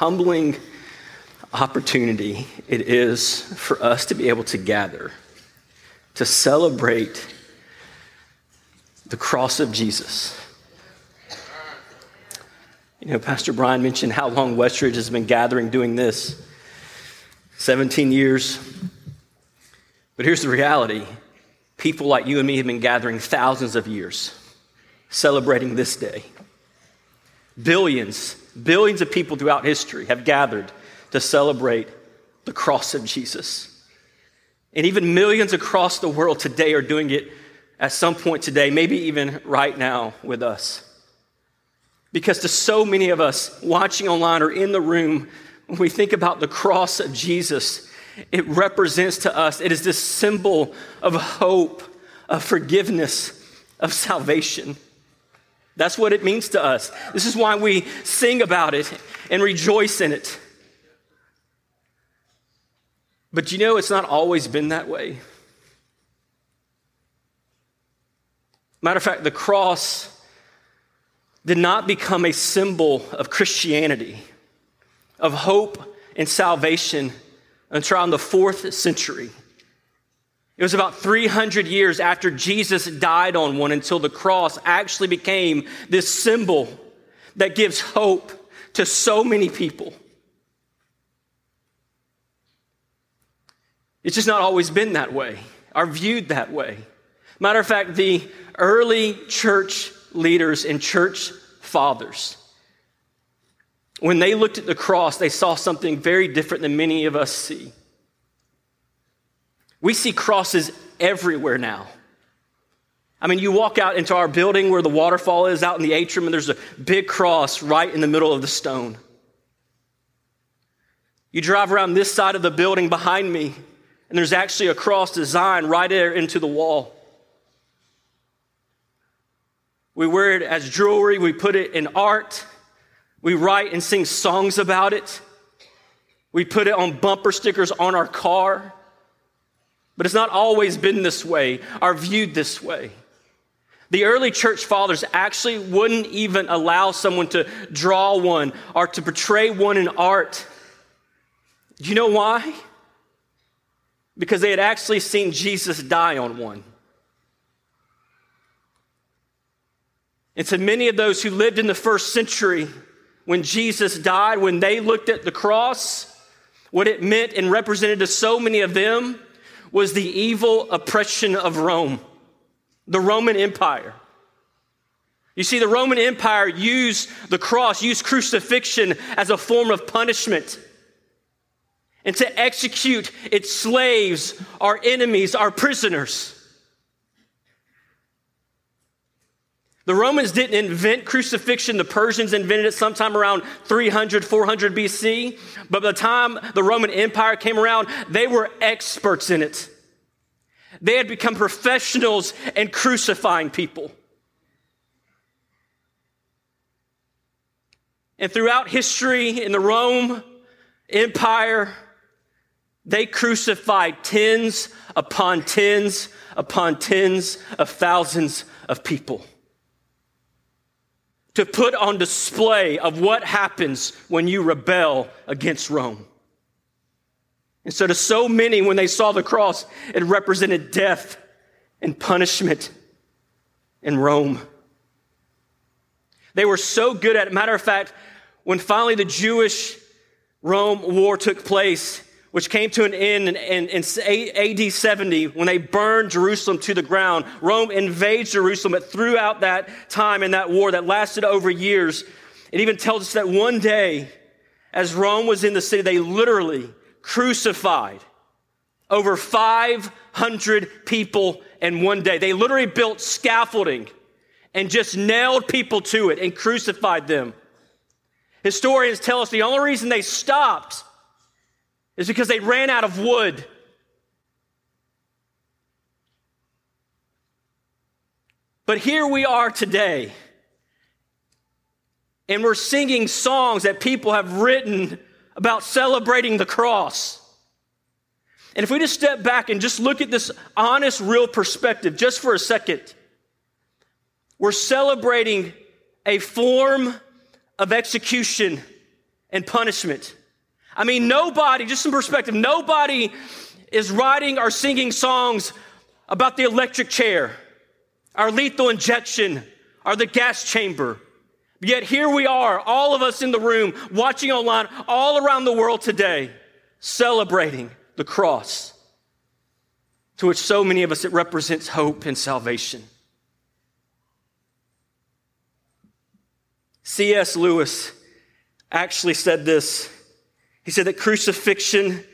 humbling opportunity it is for us to be able to gather to celebrate the cross of Jesus. You know, Pastor Brian mentioned how long Westridge has been gathering doing this 17 years. But here's the reality people like you and me have been gathering thousands of years, celebrating this day. Billions, billions of people throughout history have gathered to celebrate the cross of Jesus. And even millions across the world today are doing it at some point today, maybe even right now with us. Because to so many of us watching online or in the room, when we think about the cross of Jesus, it represents to us, it is this symbol of hope, of forgiveness, of salvation. That's what it means to us. This is why we sing about it and rejoice in it. But you know, it's not always been that way. Matter of fact, the cross did not become a symbol of Christianity, of hope and salvation until around the fourth century. It was about 300 years after Jesus died on one until the cross actually became this symbol that gives hope to so many people. It's just not always been that way, or viewed that way. Matter of fact, the early church leaders and church fathers, when they looked at the cross, they saw something very different than many of us see. We see crosses everywhere now. I mean, you walk out into our building where the waterfall is out in the atrium, and there's a big cross right in the middle of the stone. You drive around this side of the building behind me, and there's actually a cross design right there into the wall. We wear it as jewelry, we put it in art, we write and sing songs about it, we put it on bumper stickers on our car. But it's not always been this way or viewed this way. The early church fathers actually wouldn't even allow someone to draw one or to portray one in art. Do you know why? Because they had actually seen Jesus die on one. And to many of those who lived in the first century, when Jesus died, when they looked at the cross, what it meant and represented to so many of them was the evil oppression of Rome, the Roman Empire. You see, the Roman Empire used the cross, used crucifixion as a form of punishment and to execute its slaves, our enemies, our prisoners. The Romans didn't invent crucifixion. The Persians invented it sometime around 300, 400 BC. But by the time the Roman Empire came around, they were experts in it. They had become professionals in crucifying people. And throughout history in the Rome Empire, they crucified tens upon tens upon tens of thousands of people to put on display of what happens when you rebel against Rome. And so, to so many, when they saw the cross, it represented death and punishment in Rome. They were so good at it. Matter of fact, when finally the Jewish Rome war took place, which came to an end in, in, in, AD 70 when they burned Jerusalem to the ground. Rome invades Jerusalem, but throughout that time in that war that lasted over years, it even tells us that one day, as Rome was in the city, they literally crucified over 500 people in one day. They literally built scaffolding and just nailed people to it and crucified them. Historians tell us the only reason they stopped is because they ran out of wood. But here we are today, and we're singing songs that people have written about celebrating the cross. And if we just step back and just look at this honest, real perspective just for a second, we're celebrating a form of execution and punishment. I mean, nobody, just some perspective, nobody is writing or singing songs about the electric chair, our lethal injection, or the gas chamber. Yet here we are, all of us in the room, watching online, all around the world today, celebrating the cross, to which so many of us it represents hope and salvation. C.S. Lewis actually said this. He said that crucifixion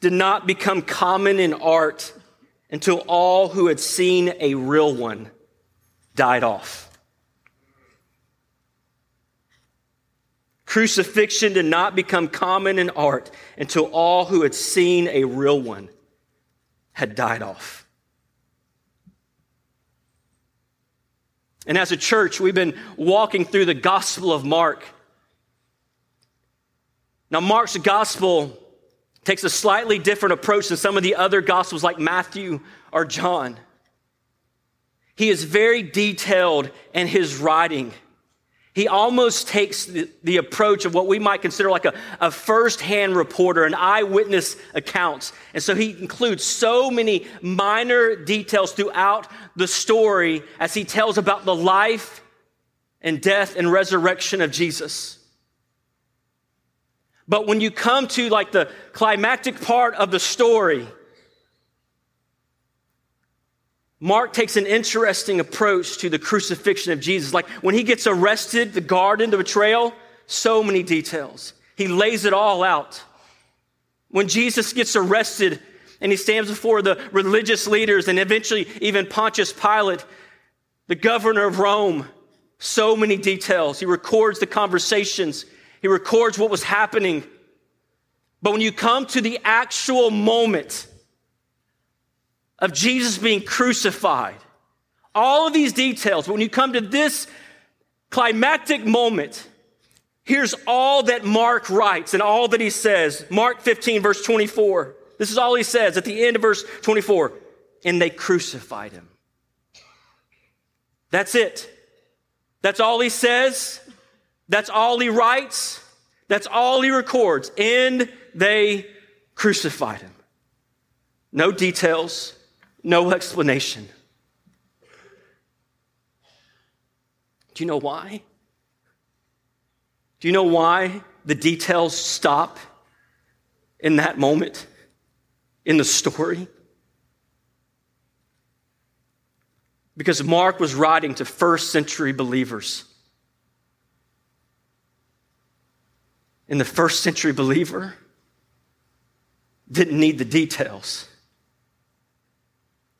did not become common in art until all who had seen a real one died off. Crucifixion did not become common in art until all who had seen a real one had died off. And as a church, we've been walking through the Gospel of Mark. Now, Mark's Gospel takes a slightly different approach than some of the other Gospels like Matthew or John. He is very detailed in his writing. He almost takes the, the, approach of what we might consider like a, a first-hand reporter, an eyewitness accounts. And so he includes so many minor details throughout the story as he tells about the life and death and resurrection of Jesus. But when you come to like the climactic part of the story, Mark takes an interesting approach to the crucifixion of Jesus. Like when he gets arrested, the garden, the betrayal, so many details. He lays it all out. When Jesus gets arrested and he stands before the religious leaders and eventually even Pontius Pilate, the governor of Rome, so many details. He records the conversations, he records what was happening. But when you come to the actual moment, of Jesus being crucified. All of these details, but when you come to this climactic moment, here's all that Mark writes and all that he says. Mark 15, verse 24. This is all he says at the end of verse 24. And they crucified him. That's it. That's all he says. That's all he writes. That's all he records. And they crucified him. No details, no explanation. Do you know why? Do you know why the details stop in that moment in the story? Because Mark was writing to first century believers. And the first century believer didn't need the details.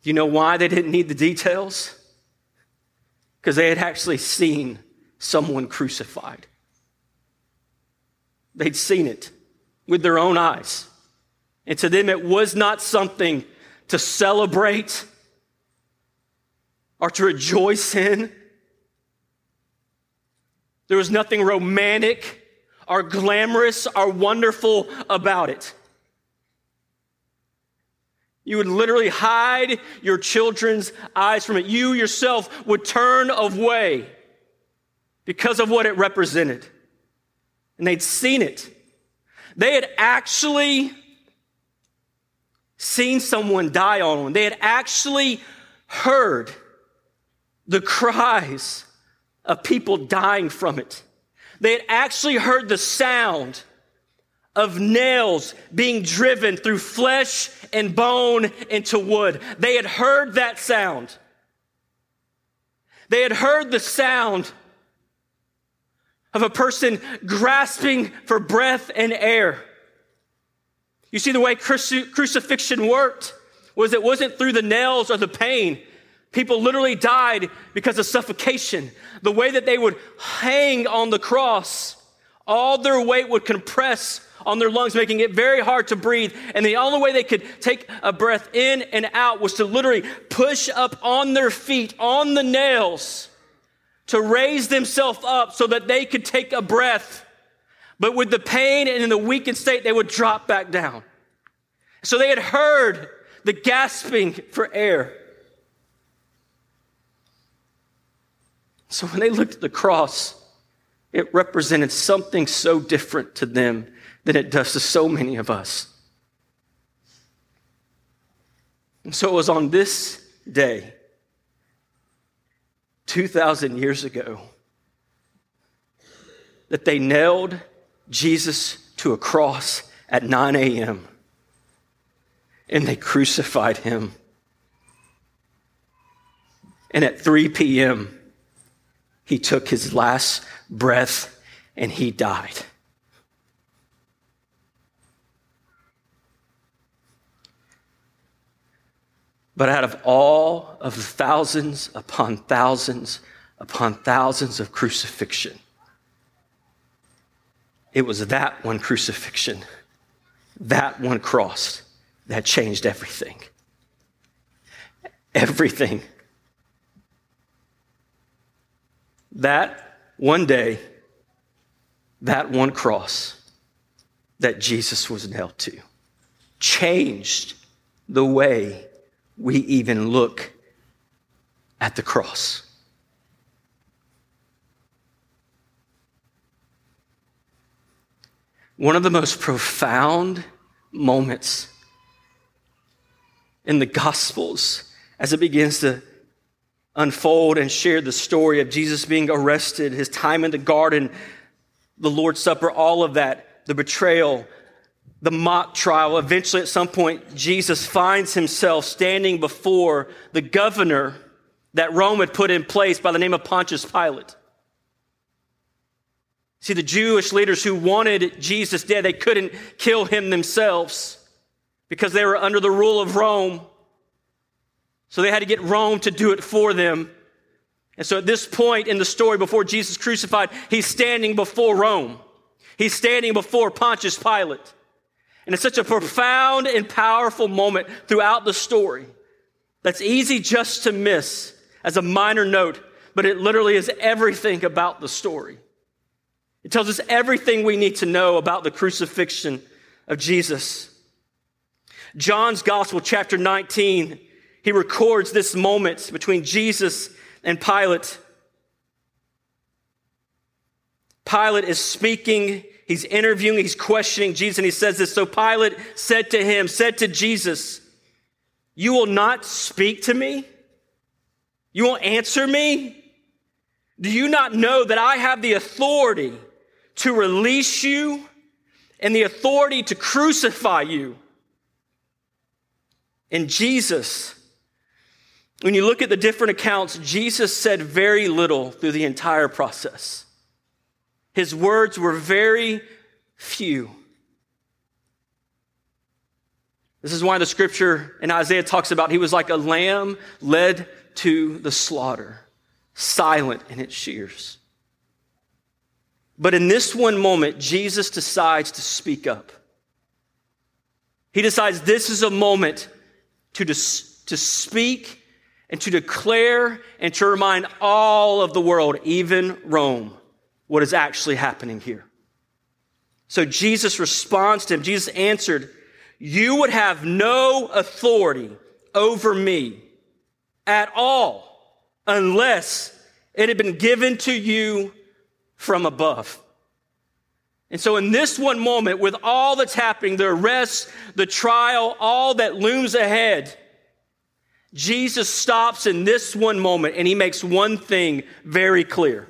Do you know why they didn't need the details? Because they had actually seen someone crucified. They'd seen it with their own eyes. And to them, it was not something to celebrate or to rejoice in. There was nothing romantic or glamorous are wonderful about it. You would literally hide your children's eyes from it. You yourself would turn away because of what it represented. And they'd seen it. They had actually seen someone die on one. They had actually heard the cries of people dying from it. They had actually heard the sound of nails being driven through flesh and bone into wood. They had heard that sound. They had heard the sound of a person grasping for breath and air. You see, the way crucifixion worked was it wasn't through the nails or the pain. People literally died because of suffocation. The way that they would hang on the cross, all their weight would compress on their lungs, making it very hard to breathe. And the only way they could take a breath in and out was to literally push up on their feet, on the nails, to raise themselves up so that they could take a breath. But with the pain and in the weakened state, they would drop back down. So they had heard the gasping for air. So when they looked at the cross, it represented something so different to them than it does to so many of us. And so it was on this day, 2,000 years ago, that they nailed Jesus to a cross at 9 a.m. and they crucified him. And at 3 p.m., he took his last breath and he died. But out of all of the thousands upon thousands upon thousands of crucifixion, it was that one crucifixion, that one cross that changed everything. Everything. That one day, that one cross that Jesus was nailed to changed the way we even look at the cross. One of the most profound moments in the Gospels as it begins to unfold and share the story of Jesus being arrested, his time in the garden, the Lord's Supper, all of that, the betrayal, the mock trial. Eventually, at some point, Jesus finds himself standing before the governor that Rome had put in place by the name of Pontius Pilate. See, the Jewish leaders who wanted Jesus dead, they couldn't kill him themselves because they were under the rule of Rome. So they had to get Rome to do it for them. And so at this point in the story, before Jesus crucified, he's standing before Rome. He's standing before Pontius Pilate. And it's such a profound and powerful moment throughout the story that's easy just to miss as a minor note, but it literally is everything about the story. It tells us everything we need to know about the crucifixion of Jesus. John's Gospel, chapter 19, he records this moment between Jesus and Pilate. Pilate is speaking, he's interviewing, he's questioning Jesus, and he says this. So Pilate said to him, said to Jesus, You will not speak to me? You won't answer me? Do you not know that I have the authority to release you and the authority to crucify you? And Jesus when you look at the different accounts, Jesus said very little through the entire process. His words were very few. This is why the scripture in Isaiah talks about he was like a lamb led to the slaughter, silent in its shears. But in this one moment, Jesus decides to speak up. He decides this is a moment to, dis- to speak and to declare and to remind all of the world, even Rome, what is actually happening here. So Jesus responds to him. Jesus answered, You would have no authority over me at all unless it had been given to you from above. And so, in this one moment, with all that's happening, the arrest, the trial, all that looms ahead, Jesus stops in this one moment and he makes one thing very clear.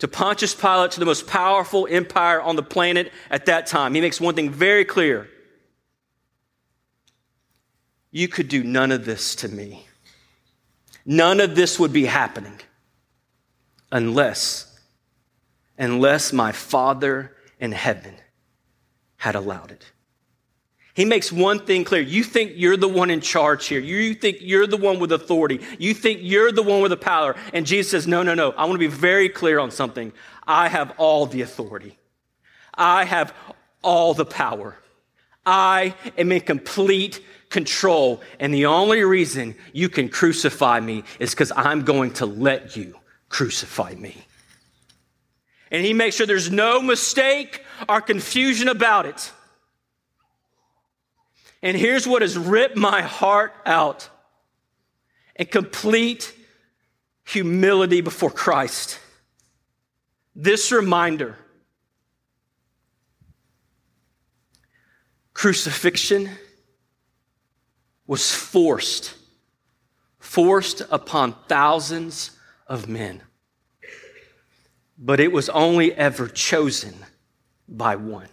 To Pontius Pilate, to the most powerful empire on the planet at that time, he makes one thing very clear. You could do none of this to me. None of this would be happening unless, unless my Father in heaven had allowed it. He makes one thing clear. You think you're the one in charge here. You think you're the one with authority. You think you're the one with the power. And Jesus says, No, no, no. I want to be very clear on something. I have all the authority, I have all the power. I am in complete control. And the only reason you can crucify me is because I'm going to let you crucify me. And he makes sure there's no mistake or confusion about it. And here's what has ripped my heart out in complete humility before Christ. This reminder crucifixion was forced, forced upon thousands of men. But it was only ever chosen by one.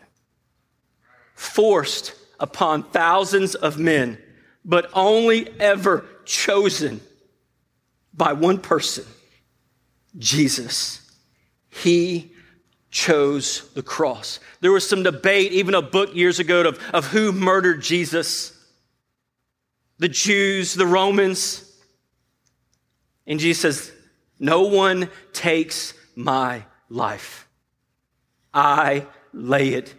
Forced upon thousands of men, but only ever chosen by one person Jesus. He chose the cross. There was some debate, even a book years ago, of, of who murdered Jesus the Jews, the Romans. And Jesus says, No one takes my life. I lay it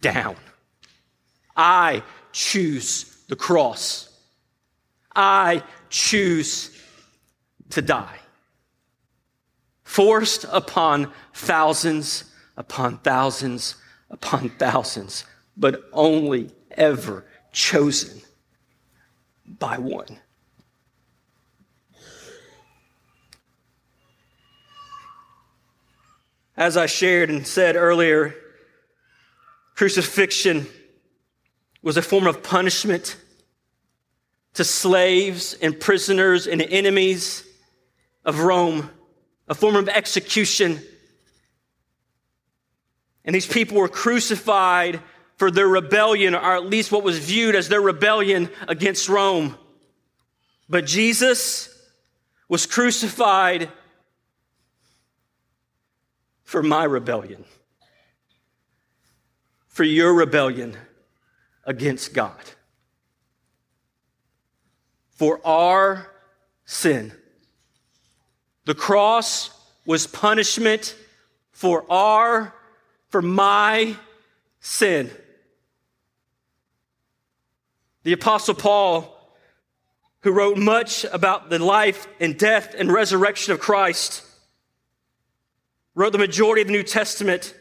down. I choose the cross. I choose to die. Forced upon thousands upon thousands upon thousands, but only ever chosen by one. As I shared and said earlier, crucifixion was a form of punishment to slaves and prisoners and enemies of Rome, a form of execution. And these people were crucified for their rebellion, or at least what was viewed as their rebellion against Rome. But Jesus was crucified for my rebellion, for your rebellion against God, for our sin. The cross was punishment for our, for my sin. The Apostle Paul, who wrote much about the life and death and resurrection of Christ, wrote the majority of the New Testament.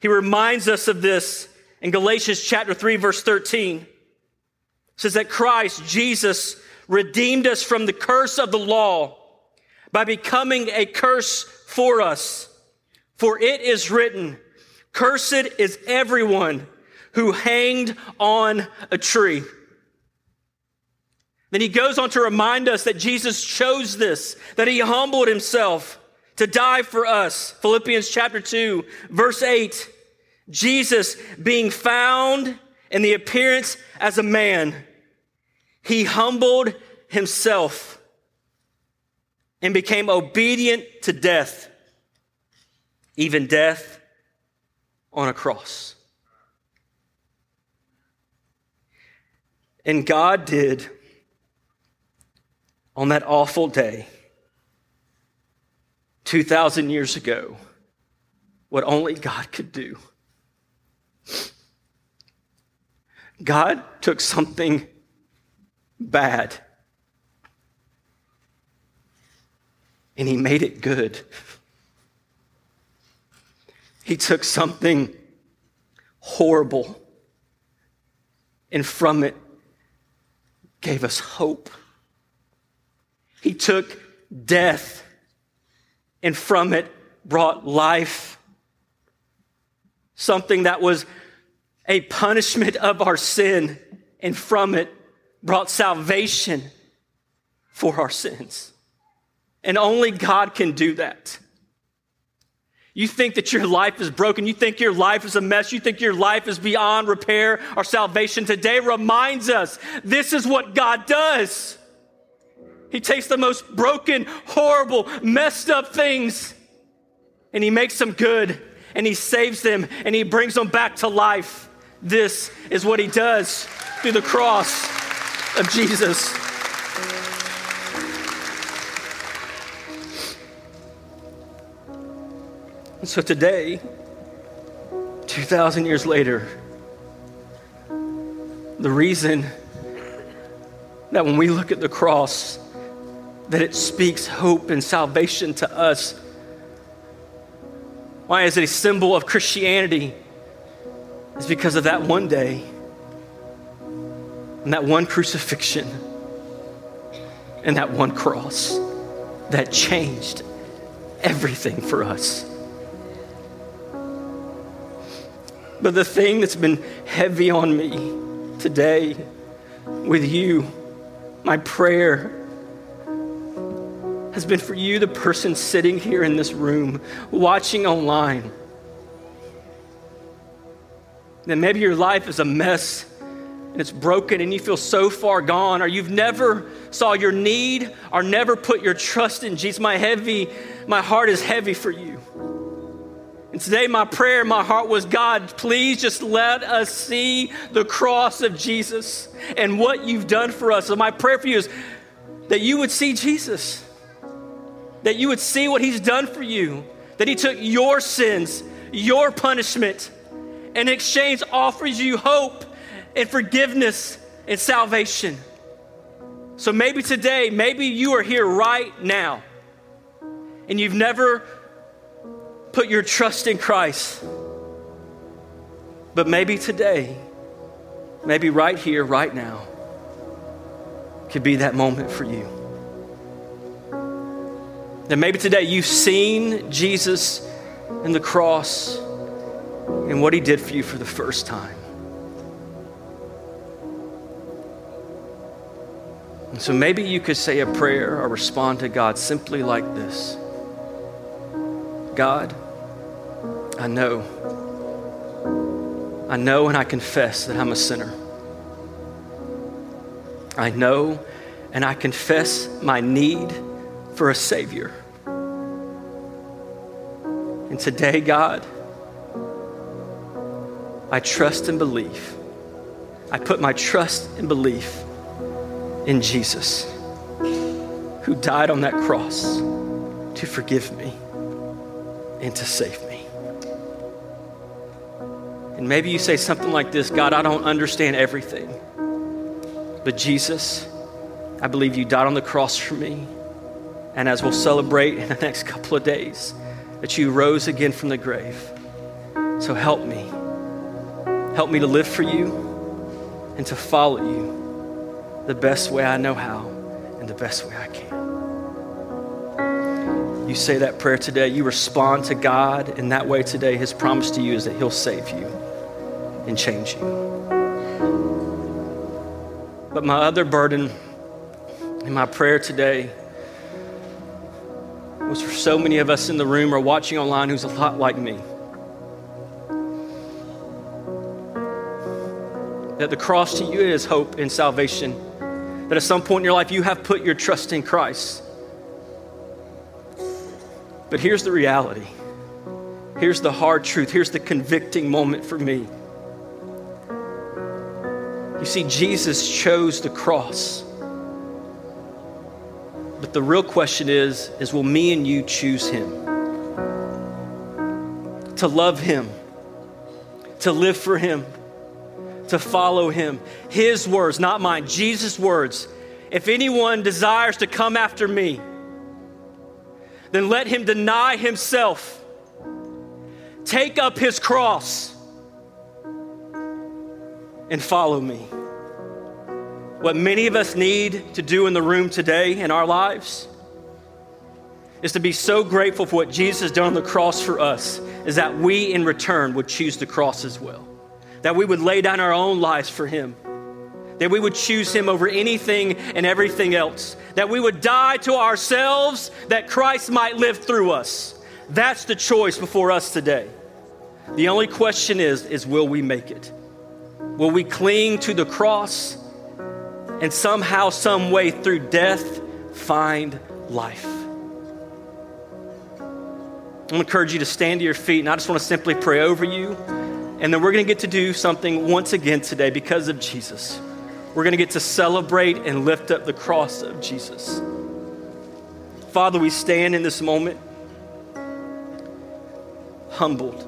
He reminds us of this in Galatians chapter 3, verse 13. Says that Christ, Jesus, redeemed us from the curse of the law by becoming a curse for us. For it is written, Cursed is everyone who hanged on a tree. Then he goes on to remind us that Jesus chose this, that he humbled himself to die for us. Philippians chapter 2, verse 8. Jesus being found in the appearance as a man, he humbled himself and became obedient to death, even death on a cross. And God did on that awful day, 2,000 years ago, what only God could do. God took something bad and he made it good. He took something horrible and from it gave us hope. He took death and from it brought life. Something that was a punishment of our sin and from it brought salvation for our sins. And only God can do that. You think that your life is broken. You think your life is a mess. You think your life is beyond repair Our salvation. Today reminds us this is what God does. He takes the most broken, horrible, messed up things and he makes them good and he saves them and he brings them back to life. This is what he does through the cross of Jesus. And so today, 2,000 years later, the reason that when we look at the cross, that it speaks hope and salvation to us. Why is it a symbol of Christianity? It's because of that one day and that one crucifixion and that one cross. that changed everything for us. But the thing that's been heavy on me today with you, my prayer has been for you, the person sitting here in this room, watching online. That maybe your life is a mess and it's broken and you feel so far gone, or you've never saw your need or never put your trust in Jesus. My heavy, my heart is heavy for you. And today, my prayer my heart was God, please just let us see the cross of Jesus and what you've done for us. So, my prayer for you is that you would see Jesus, that you would see what he's done for you, that he took your sins, your punishment, and in exchange offers you hope and forgiveness and salvation. So maybe today, maybe you are here right now and you've never put your trust in Christ. But maybe today, maybe right here, right now, could be that moment for you. That maybe today you've seen Jesus and the cross and what he did for you for the first time. And so maybe you could say a prayer or respond to God simply like this God, I know. I know and I confess that I'm a sinner. I know and I confess my need for a Savior. And today, God, I trust and believe. I put my trust and belief in Jesus, who died on that cross to forgive me and to save me. And maybe you say something like this God, I don't understand everything. But Jesus, I believe you died on the cross for me. And as we'll celebrate in the next couple of days, that you rose again from the grave. So help me. Help me to live for you and to follow you the best way I know how and the best way I can. You say that prayer today, you respond to God in that way today. His promise to you is that He'll save you and change you. But my other burden in my prayer today was for so many of us in the room or watching online who's a lot like me. That the cross to you is hope and salvation that at some point in your life you have put your trust in Christ. But here's the reality. Here's the hard truth. Here's the convicting moment for me. You see, Jesus chose the cross. But the real question is, is will me and you choose him? To love him, to live for him to follow him. His words, not mine, Jesus' words. If anyone desires to come after me, then let him deny himself, take up his cross, and follow me. What many of us need to do in the room today in our lives is to be so grateful for what Jesus has done on the cross for us, is that we in return would choose the cross as well that we would lay down our own lives for Him, that we would choose Him over anything and everything else, that we would die to ourselves that Christ might live through us. That's the choice before us today. The only question is, is will we make it? Will we cling to the cross and somehow, some way through death find life? I'm to encourage you to stand to your feet, and I just want to simply pray over you. And then we're going to get to do something once again today because of Jesus. We're going to get to celebrate and lift up the cross of Jesus. Father, we stand in this moment humbled,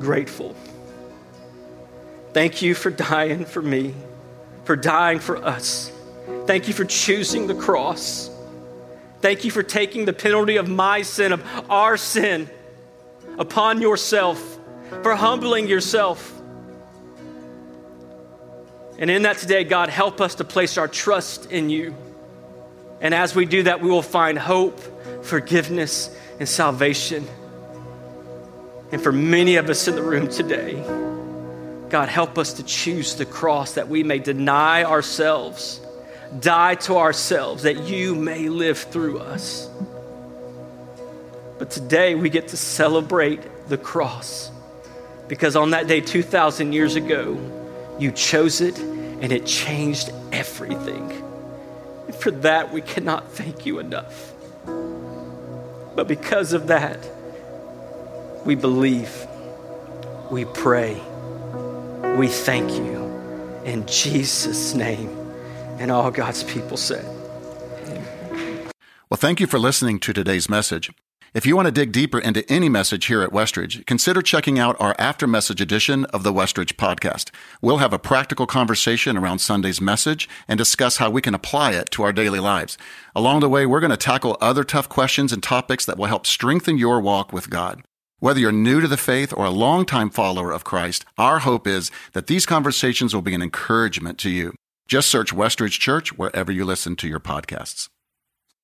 grateful. Thank you for dying for me, for dying for us. Thank you for choosing the cross. Thank you for taking the penalty of my sin, of our sin upon yourself, for humbling yourself. And in that today, God, help us to place our trust in you. And as we do that, we will find hope, forgiveness, and salvation. And for many of us in the room today, God, help us to choose the cross that we may deny ourselves, die to ourselves, that you may live through us. But today we get to celebrate the cross because on that day 2,000 years ago, you chose it and it changed everything. And for that, we cannot thank you enough. But because of that, we believe, we pray, we thank you in Jesus' name. And all God's people said. Well, thank you for listening to today's message. If you want to dig deeper into any message here at Westridge, consider checking out our after message edition of the Westridge podcast. We'll have a practical conversation around Sunday's message and discuss how we can apply it to our daily lives. Along the way, we're going to tackle other tough questions and topics that will help strengthen your walk with God. Whether you're new to the faith or a longtime follower of Christ, our hope is that these conversations will be an encouragement to you. Just search Westridge Church wherever you listen to your podcasts.